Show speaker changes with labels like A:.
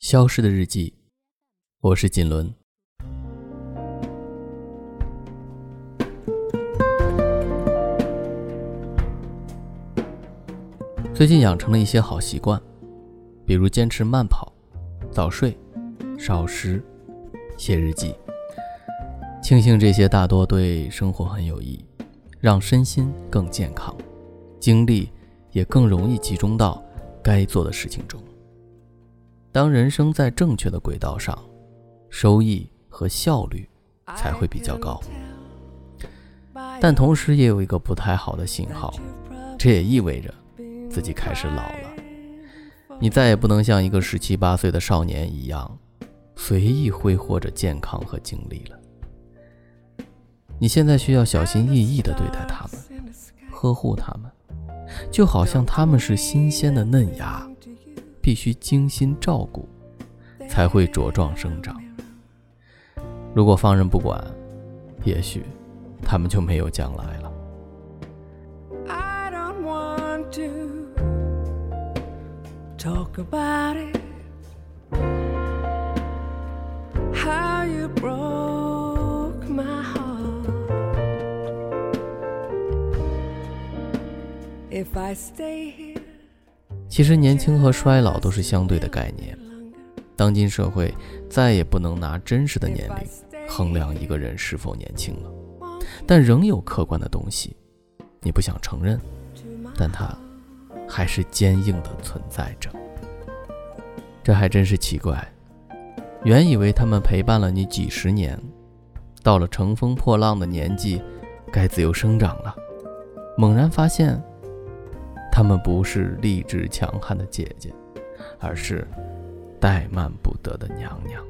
A: 消失的日记，我是锦纶。最近养成了一些好习惯，比如坚持慢跑、早睡、少食、写日记。庆幸这些大多对生活很有益，让身心更健康，精力也更容易集中到该做的事情中。当人生在正确的轨道上，收益和效率才会比较高。但同时也有一个不太好的信号，这也意味着自己开始老了。你再也不能像一个十七八岁的少年一样，随意挥霍着健康和精力了。你现在需要小心翼翼地对待他们，呵护他们，就好像他们是新鲜的嫩芽。必须精心照顾，才会茁壮生长。如果放任不管，也许他们就没有将来了。其实，年轻和衰老都是相对的概念。当今社会再也不能拿真实的年龄衡量一个人是否年轻了，但仍有客观的东西，你不想承认，但它还是坚硬的存在着。这还真是奇怪。原以为他们陪伴了你几十年，到了乘风破浪的年纪，该自由生长了，猛然发现。她们不是励志强悍的姐姐，而是怠慢不得的娘娘。